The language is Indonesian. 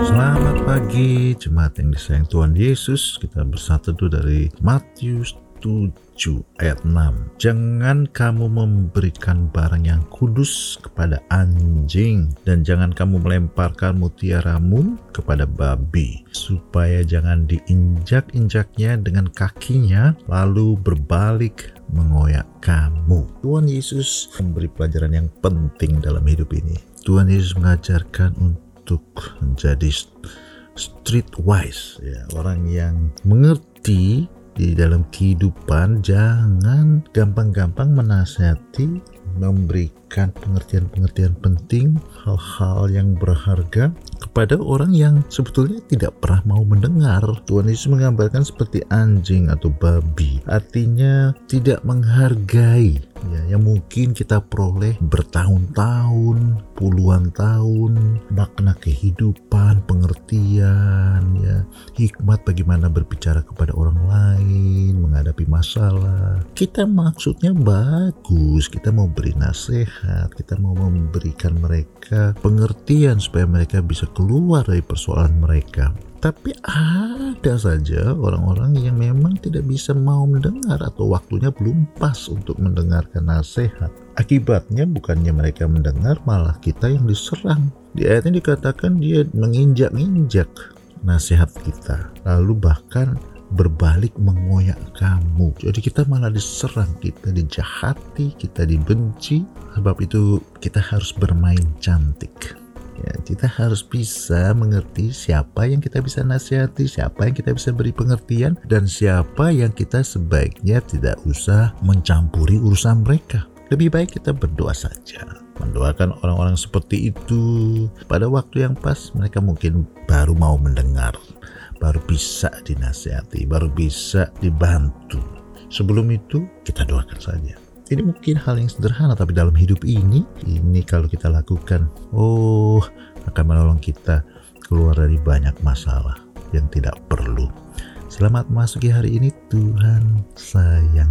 Selamat pagi jemaat yang disayang Tuhan Yesus. Kita bersatu dari Matius 7 ayat 6 Jangan kamu memberikan barang yang kudus kepada anjing Dan jangan kamu melemparkan mutiaramu kepada babi Supaya jangan diinjak-injaknya dengan kakinya Lalu berbalik mengoyak kamu Tuhan Yesus memberi pelajaran yang penting dalam hidup ini. Tuhan Yesus mengajarkan untuk untuk menjadi streetwise ya. Orang yang mengerti di dalam kehidupan jangan gampang-gampang menasihati memberikan pengertian-pengertian penting hal-hal yang berharga kepada orang yang sebetulnya tidak pernah mau mendengar. Tuhan Yesus menggambarkan seperti anjing atau babi. Artinya tidak menghargai yang mungkin kita peroleh bertahun-tahun puluhan tahun makna kehidupan pengertian ya hikmat bagaimana berbicara kepada orang lain menghadapi masalah kita maksudnya bagus kita mau beri nasihat kita mau memberikan mereka pengertian supaya mereka bisa keluar dari persoalan mereka tapi ada saja orang-orang yang memang tidak bisa mau mendengar atau waktunya belum pas untuk mendengarkan nasihat. Akibatnya bukannya mereka mendengar malah kita yang diserang. Di ayat ini dikatakan dia menginjak-injak nasihat kita. Lalu bahkan berbalik mengoyak kamu. Jadi kita malah diserang, kita dijahati, kita dibenci. Sebab itu kita harus bermain cantik Ya, kita harus bisa mengerti siapa yang kita bisa nasihati, siapa yang kita bisa beri pengertian, dan siapa yang kita sebaiknya tidak usah mencampuri urusan mereka. Lebih baik kita berdoa saja, mendoakan orang-orang seperti itu. Pada waktu yang pas, mereka mungkin baru mau mendengar, baru bisa dinasihati, baru bisa dibantu. Sebelum itu, kita doakan saja. Ini mungkin hal yang sederhana, tapi dalam hidup ini, ini kalau kita lakukan, oh, akan menolong kita keluar dari banyak masalah yang tidak perlu. Selamat memasuki hari ini, Tuhan sayang.